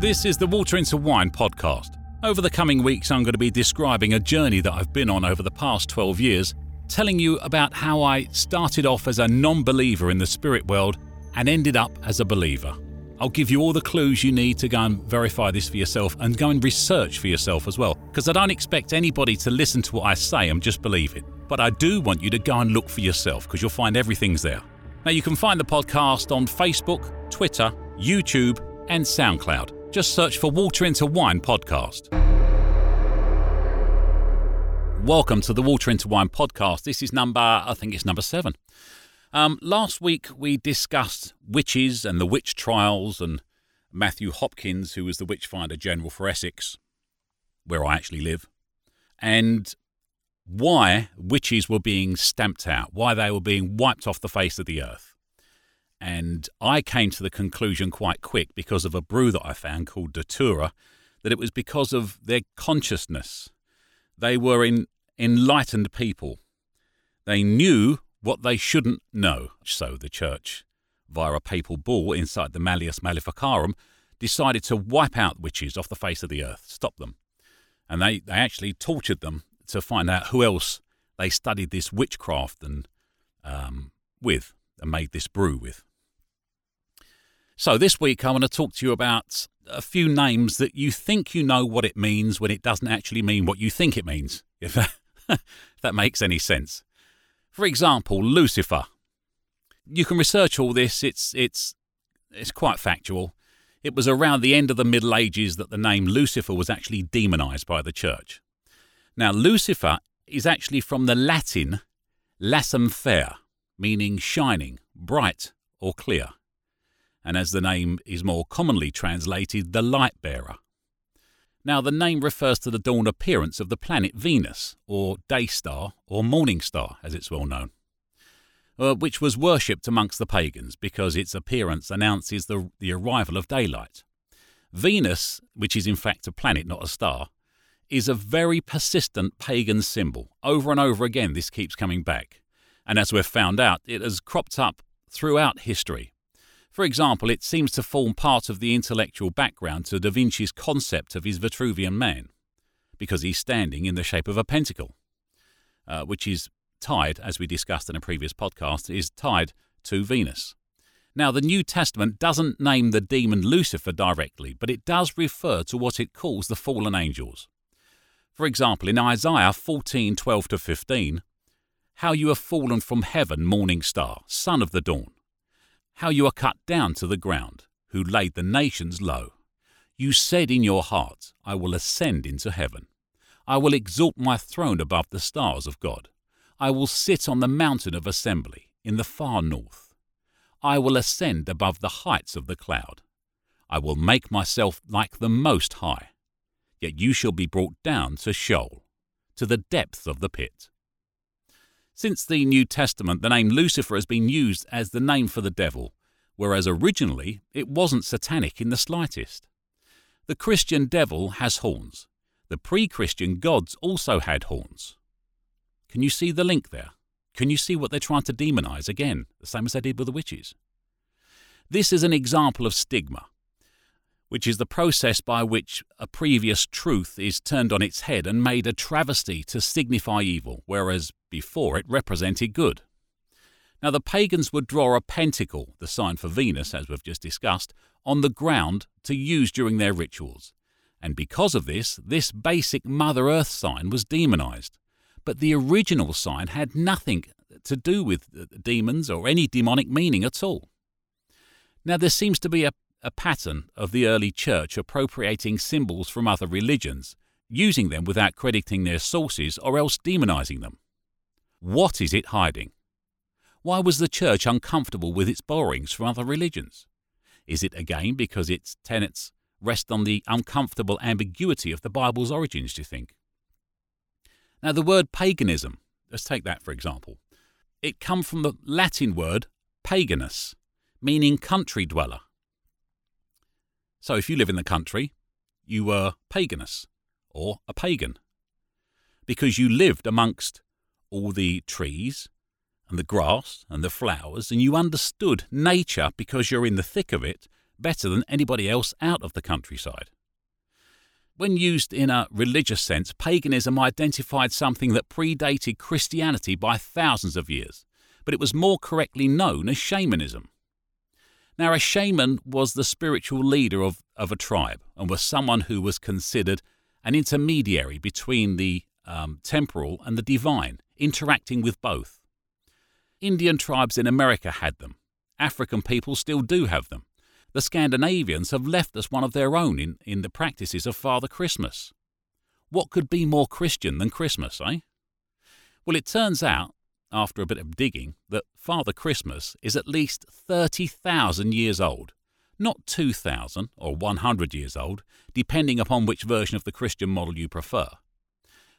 This is the Water into Wine podcast. Over the coming weeks, I'm going to be describing a journey that I've been on over the past 12 years, telling you about how I started off as a non believer in the spirit world and ended up as a believer. I'll give you all the clues you need to go and verify this for yourself and go and research for yourself as well, because I don't expect anybody to listen to what I say and just believe it. But I do want you to go and look for yourself because you'll find everything's there. Now, you can find the podcast on Facebook, Twitter, YouTube, and SoundCloud. Just search for Water into Wine podcast. Welcome to the Water into Wine podcast. This is number, I think it's number seven. Um, last week we discussed witches and the witch trials and Matthew Hopkins, who was the Witchfinder General for Essex, where I actually live, and why witches were being stamped out, why they were being wiped off the face of the earth. And I came to the conclusion quite quick because of a brew that I found called Datura that it was because of their consciousness. They were in, enlightened people. They knew what they shouldn't know. So the church, via a papal bull inside the Malleus Maleficarum, decided to wipe out witches off the face of the earth, stop them. And they, they actually tortured them to find out who else they studied this witchcraft and um, with and made this brew with. So, this week I want to talk to you about a few names that you think you know what it means when it doesn't actually mean what you think it means, if that, makes any sense. For example, Lucifer. You can research all this, it's, it's, it's quite factual. It was around the end of the Middle Ages that the name Lucifer was actually demonized by the church. Now, Lucifer is actually from the Latin lucem ferre, meaning shining, bright, or clear and as the name is more commonly translated, the light bearer. Now, the name refers to the dawn appearance of the planet Venus, or day star, or morning star, as it's well known, uh, which was worshipped amongst the pagans because its appearance announces the, the arrival of daylight. Venus, which is in fact a planet, not a star, is a very persistent pagan symbol. Over and over again, this keeps coming back. And as we've found out, it has cropped up throughout history, for example, it seems to form part of the intellectual background to Da Vinci's concept of his Vitruvian Man, because he's standing in the shape of a pentacle, uh, which is tied, as we discussed in a previous podcast, is tied to Venus. Now, the New Testament doesn't name the demon Lucifer directly, but it does refer to what it calls the fallen angels. For example, in Isaiah 14 12 to 15, How you have fallen from heaven, morning star, son of the dawn how you are cut down to the ground, who laid the nations low. You said in your heart, I will ascend into heaven. I will exalt my throne above the stars of God. I will sit on the mountain of assembly in the far north. I will ascend above the heights of the cloud. I will make myself like the Most High. Yet you shall be brought down to Sheol, to the depths of the pit. Since the New Testament, the name Lucifer has been used as the name for the devil, whereas originally it wasn't satanic in the slightest. The Christian devil has horns. The pre Christian gods also had horns. Can you see the link there? Can you see what they're trying to demonize again, the same as they did with the witches? This is an example of stigma which is the process by which a previous truth is turned on its head and made a travesty to signify evil, whereas before it represented good. Now, the pagans would draw a pentacle, the sign for Venus, as we've just discussed, on the ground to use during their rituals. And because of this, this basic Mother Earth sign was demonized. But the original sign had nothing to do with uh, demons or any demonic meaning at all. Now, there seems to be a a pattern of the early church appropriating symbols from other religions, using them without crediting their sources or else demonizing them. What is it hiding? Why was the church uncomfortable with its borrowings from other religions? Is it again because its tenets rest on the uncomfortable ambiguity of the Bible's origins, do you think? Now, the word paganism, let's take that for example. It comes from the Latin word paganus, meaning country dweller. So if you live in the country, you were paganus, or a pagan, because you lived amongst all the trees and the grass and the flowers, and you understood nature because you're in the thick of it better than anybody else out of the countryside. When used in a religious sense, paganism identified something that predated Christianity by thousands of years, but it was more correctly known as shamanism. Now, a shaman was the spiritual leader of, of a tribe and was someone who was considered an intermediary between the um, temporal and the divine, interacting with both. Indian tribes in America had them. African people still do have them. The Scandinavians have left us one of their own in, in the practices of Father Christmas. What could be more Christian than Christmas, eh? Well, it turns out after a bit of digging, that Father Christmas is at least 30,000 years old, not 2,000 or 100 years old, depending upon which version of the Christian model you prefer.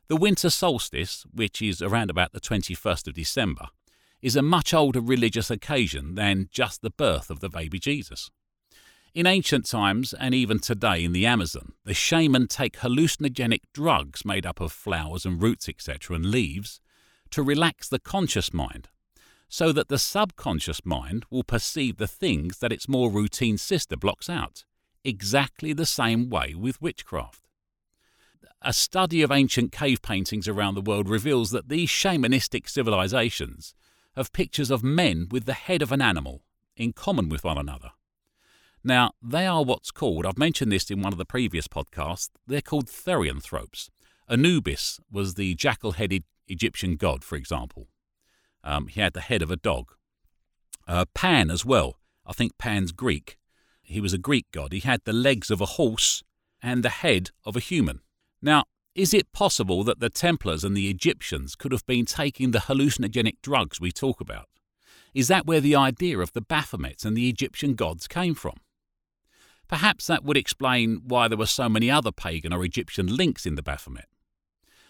The winter solstice, which is around about the 21st of December, is a much older religious occasion than just the birth of the baby Jesus. In ancient times, and even today in the Amazon, the shaman take hallucinogenic drugs made up of flowers and roots, etc., and leaves, to relax the conscious mind, so that the subconscious mind will perceive the things that its more routine sister blocks out, exactly the same way with witchcraft. A study of ancient cave paintings around the world reveals that these shamanistic civilizations have pictures of men with the head of an animal in common with one another. Now, they are what's called, I've mentioned this in one of the previous podcasts, they're called therianthropes. Anubis was the jackal headed Egyptian god, for example. Um, he had the head of a dog. Uh, Pan as well. I think Pan's Greek. He was a Greek god. He had the legs of a horse and the head of a human. Now, is it possible that the Templars and the Egyptians could have been taking the hallucinogenic drugs we talk about? Is that where the idea of the Baphomet and the Egyptian gods came from? Perhaps that would explain why there were so many other pagan or Egyptian links in the Baphomet.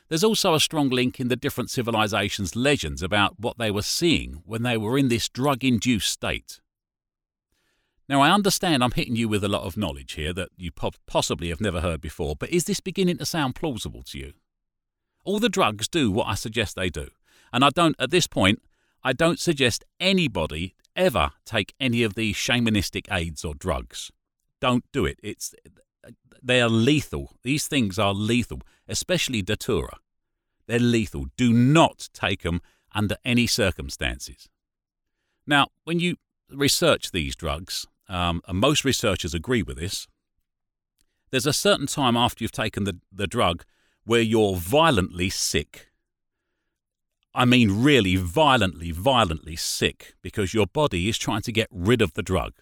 There's also a strong link in the different civilizations' legends about what they were seeing when they were in this drug induced state. Now, I understand I'm hitting you with a lot of knowledge here that you possibly have never heard before, but is this beginning to sound plausible to you? All the drugs do what I suggest they do. And I don't, at this point, I don't suggest anybody ever take any of these shamanistic aids or drugs. Don't do it. It's they are lethal. These things are lethal, especially Datura. They're lethal. Do not take them under any circumstances. Now, when you research these drugs, um, and most researchers agree with this, there's a certain time after you've taken the, the drug where you're violently sick. I mean, really violently, violently sick because your body is trying to get rid of the drug.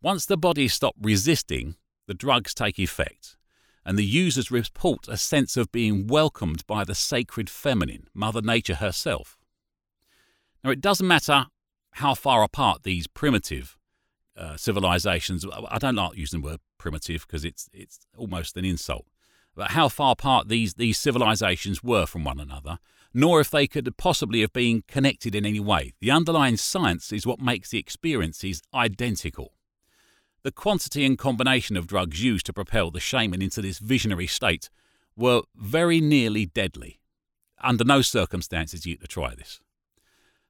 Once the body stops resisting, the drugs take effect, and the users report a sense of being welcomed by the sacred feminine, Mother Nature herself. Now, it doesn't matter how far apart these primitive uh, civilizations, I don't like using the word primitive because it's, it's almost an insult, but how far apart these, these civilizations were from one another, nor if they could possibly have been connected in any way. The underlying science is what makes the experiences identical. The quantity and combination of drugs used to propel the shaman into this visionary state were very nearly deadly. Under no circumstances you to try this.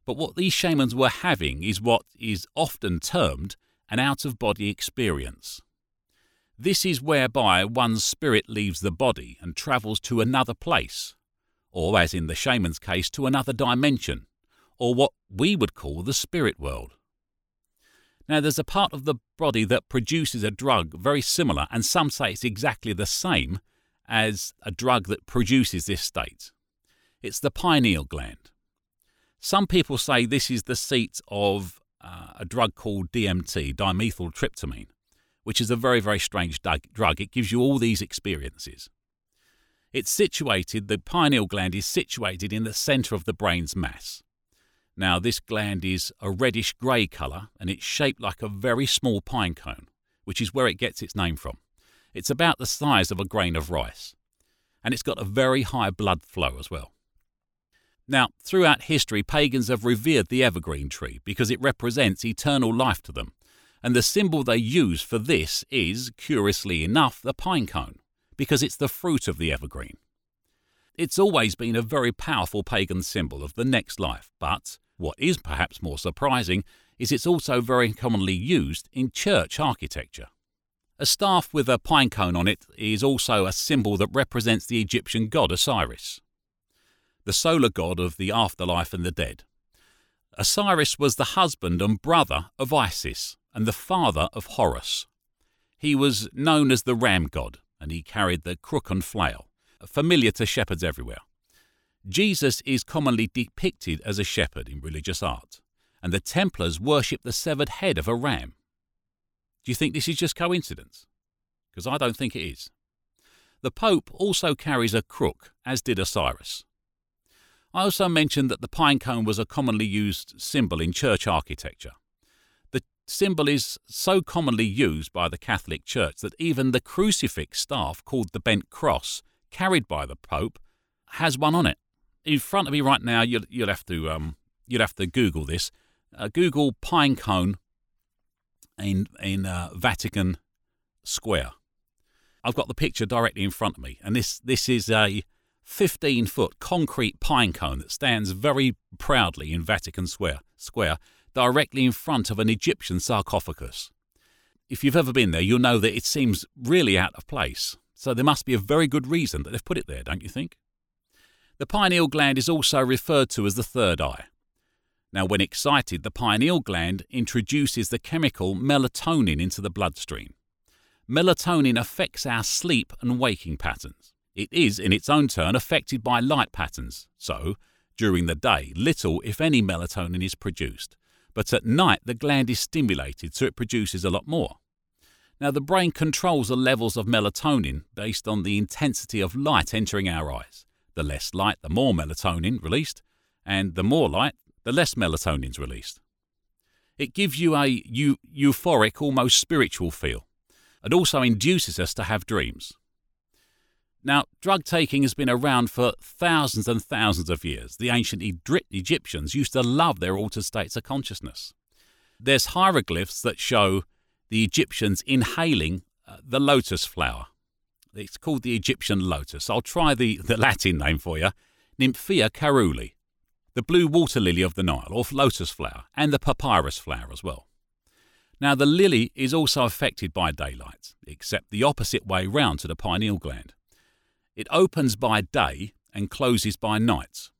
But what these shamans were having is what is often termed an out of body experience. This is whereby one's spirit leaves the body and travels to another place, or, as in the shaman's case, to another dimension, or what we would call the spirit world. Now, there's a part of the body that produces a drug very similar, and some say it's exactly the same as a drug that produces this state. It's the pineal gland. Some people say this is the seat of uh, a drug called DMT, dimethyltryptamine, which is a very, very strange drug. It gives you all these experiences. It's situated, the pineal gland is situated in the centre of the brain's mass. Now, this gland is a reddish grey colour and it's shaped like a very small pine cone, which is where it gets its name from. It's about the size of a grain of rice, and it's got a very high blood flow as well. Now, throughout history, pagans have revered the evergreen tree because it represents eternal life to them, and the symbol they use for this is, curiously enough, the pine cone, because it's the fruit of the evergreen. It's always been a very powerful pagan symbol of the next life, but what is perhaps more surprising is it's also very commonly used in church architecture. A staff with a pine cone on it is also a symbol that represents the Egyptian god Osiris, the solar god of the afterlife and the dead. Osiris was the husband and brother of Isis and the father of Horus. He was known as the ram god, and he carried the crook and flail, familiar to shepherds everywhere. Jesus is commonly depicted as a shepherd in religious art, and the Templars worship the severed head of a ram. Do you think this is just coincidence? Because I don't think it is. The Pope also carries a crook, as did Osiris. I also mentioned that the pine cone was a commonly used symbol in church architecture. The symbol is so commonly used by the Catholic Church that even the crucifix staff, called the bent cross, carried by the Pope, has one on it. In front of me right now, you'll, you'll have to um, you'll have to Google this. Uh, Google pine cone in in uh, Vatican Square. I've got the picture directly in front of me, and this this is a 15 foot concrete pine cone that stands very proudly in Vatican Square, Square, directly in front of an Egyptian sarcophagus. If you've ever been there, you'll know that it seems really out of place, so there must be a very good reason that they've put it there, don't you think? The pineal gland is also referred to as the third eye. Now, when excited, the pineal gland introduces the chemical melatonin into the bloodstream. Melatonin affects our sleep and waking patterns. It is, in its own turn, affected by light patterns, so, during the day, little, if any, melatonin is produced, but at night the gland is stimulated so it produces a lot more. Now, the brain controls the levels of melatonin based on the intensity of light entering our eyes. The less light, the more melatonin released, and the more light, the less melatonin is released. It gives you a eu- euphoric, almost spiritual feel, and also induces us to have dreams. Now, drug taking has been around for thousands and thousands of years. The ancient Egyptians used to love their altered states of consciousness. There's hieroglyphs that show the Egyptians inhaling uh, the lotus flower. It's called the Egyptian lotus. I'll try the, the Latin name for you Nymphaea caerulea, the blue water lily of the Nile, or lotus flower, and the papyrus flower as well. Now, the lily is also affected by daylight, except the opposite way round to the pineal gland. It opens by day and closes by night.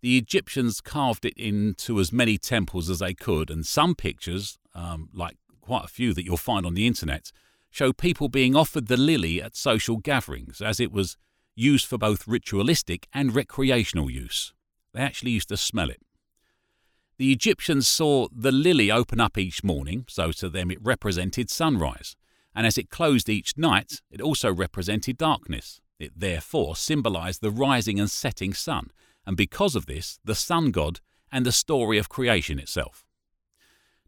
The Egyptians carved it into as many temples as they could, and some pictures, um, like quite a few that you'll find on the internet, show people being offered the lily at social gatherings, as it was used for both ritualistic and recreational use. They actually used to smell it. The Egyptians saw the lily open up each morning, so to them it represented sunrise, and as it closed each night, it also represented darkness. It therefore symbolized the rising and setting sun, and because of this, the sun god and the story of creation itself.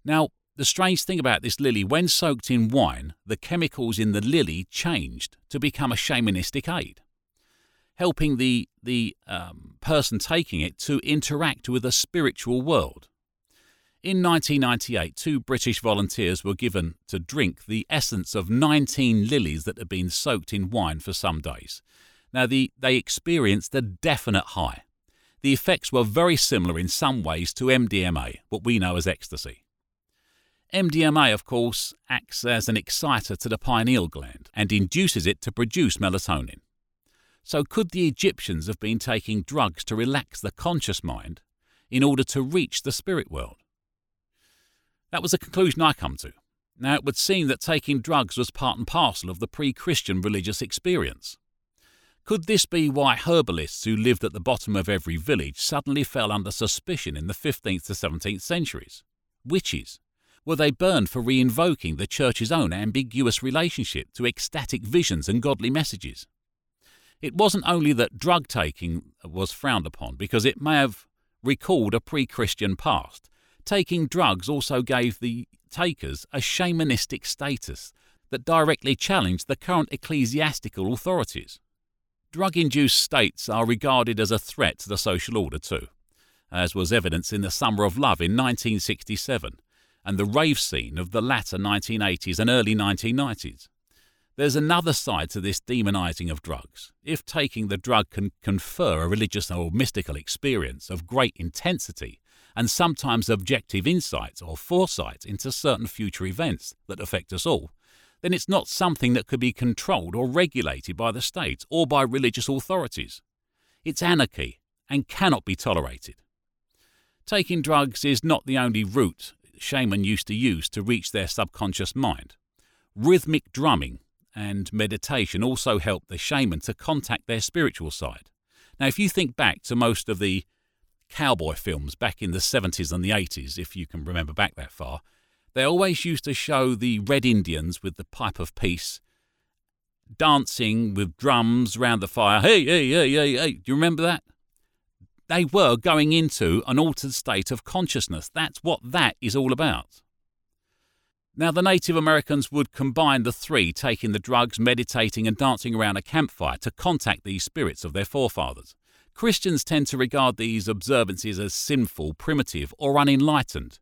Now, the strange thing about this lily, when soaked in wine, the chemicals in the lily changed to become a shamanistic aid, helping the, the um, person taking it to interact with a spiritual world. In 1998, two British volunteers were given to drink the essence of 19 lilies that had been soaked in wine for some days. Now, the, they experienced a definite high. The effects were very similar in some ways to MDMA, what we know as ecstasy. MDMA, of course, acts as an exciter to the pineal gland and induces it to produce melatonin. So, could the Egyptians have been taking drugs to relax the conscious mind in order to reach the spirit world? That was the conclusion I come to. Now, it would seem that taking drugs was part and parcel of the pre Christian religious experience. Could this be why herbalists who lived at the bottom of every village suddenly fell under suspicion in the 15th to 17th centuries? Witches. Were they burned for re invoking the Church's own ambiguous relationship to ecstatic visions and godly messages? It wasn't only that drug taking was frowned upon because it may have recalled a pre Christian past, Taking drugs also gave the takers a shamanistic status that directly challenged the current ecclesiastical authorities. Drug induced states are regarded as a threat to the social order, too, as was evidenced in the Summer of Love in 1967 and the rave scene of the latter 1980s and early 1990s. There's another side to this demonizing of drugs. If taking the drug can confer a religious or mystical experience of great intensity, and sometimes objective insight or foresight into certain future events that affect us all, then it's not something that could be controlled or regulated by the state or by religious authorities. It's anarchy and cannot be tolerated. Taking drugs is not the only route shaman used to use to reach their subconscious mind. Rhythmic drumming and meditation also help the shaman to contact their spiritual side. Now, if you think back to most of the cowboy films back in the 70s and the 80s, if you can remember back that far, they always used to show the Red Indians with the pipe of peace dancing with drums round the fire. Hey, hey, hey, hey, hey. Do you remember that? They were going into an altered state of consciousness. That's what that is all about. Now, the Native Americans would combine the three, taking the drugs, meditating, and dancing around a campfire to contact these spirits of their forefathers. Christians tend to regard these observances as sinful, primitive, or unenlightened.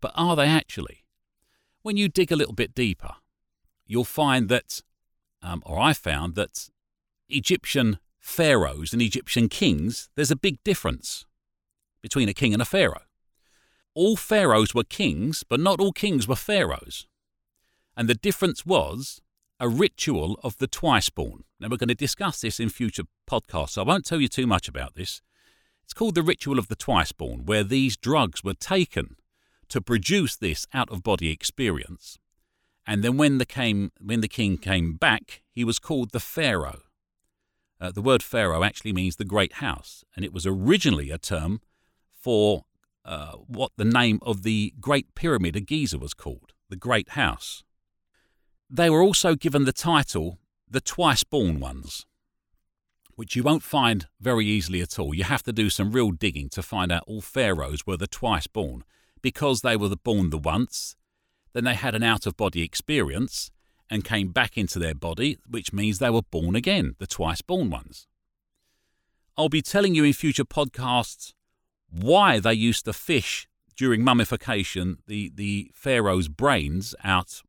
But are they actually? When you dig a little bit deeper, you'll find that, um, or I found that Egyptian pharaohs and Egyptian kings, there's a big difference between a king and a pharaoh all pharaohs were kings, but not all kings were pharaohs. And the difference was a ritual of the twice born. Now, we're going to discuss this in future podcasts, so I won't tell you too much about this. It's called the ritual of the twice born, where these drugs were taken to produce this out of body experience. And then when the, came, when the king came back, he was called the pharaoh. Uh, the word pharaoh actually means the great house, and it was originally a term for uh, what the name of the Great Pyramid of Giza was called, the Great House. They were also given the title the Twice Born Ones, which you won't find very easily at all. You have to do some real digging to find out all pharaohs were the twice born, because they were born the once, then they had an out of body experience and came back into their body, which means they were born again, the twice born ones. I'll be telling you in future podcasts why they used to fish during mummification the, the pharaoh's brains out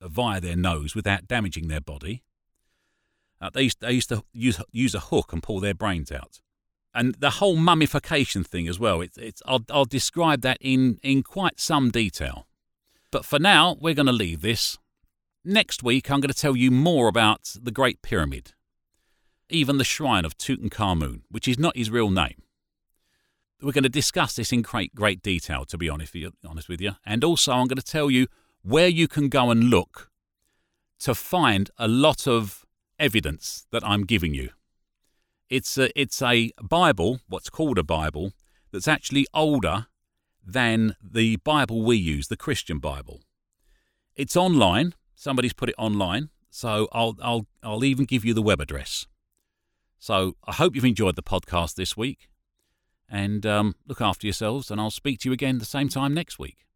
via their nose without damaging their body. Uh, they, used, they used to use, use a hook and pull their brains out. And the whole mummification thing as well, it, it's, I'll, I'll describe that in, in quite some detail. But for now, we're going to leave this. Next week, I'm going to tell you more about the Great Pyramid, even the shrine of Tutankhamun, which is not his real name we're going to discuss this in great, great detail, to be honest with, you, honest with you. And also, I'm going to tell you where you can go and look to find a lot of evidence that I'm giving you. It's a, it's a Bible, what's called a Bible, that's actually older than the Bible we use, the Christian Bible. It's online. Somebody's put it online. So I'll, I'll, I'll even give you the web address. So I hope you've enjoyed the podcast this week. And um, look after yourselves, and I'll speak to you again the same time next week.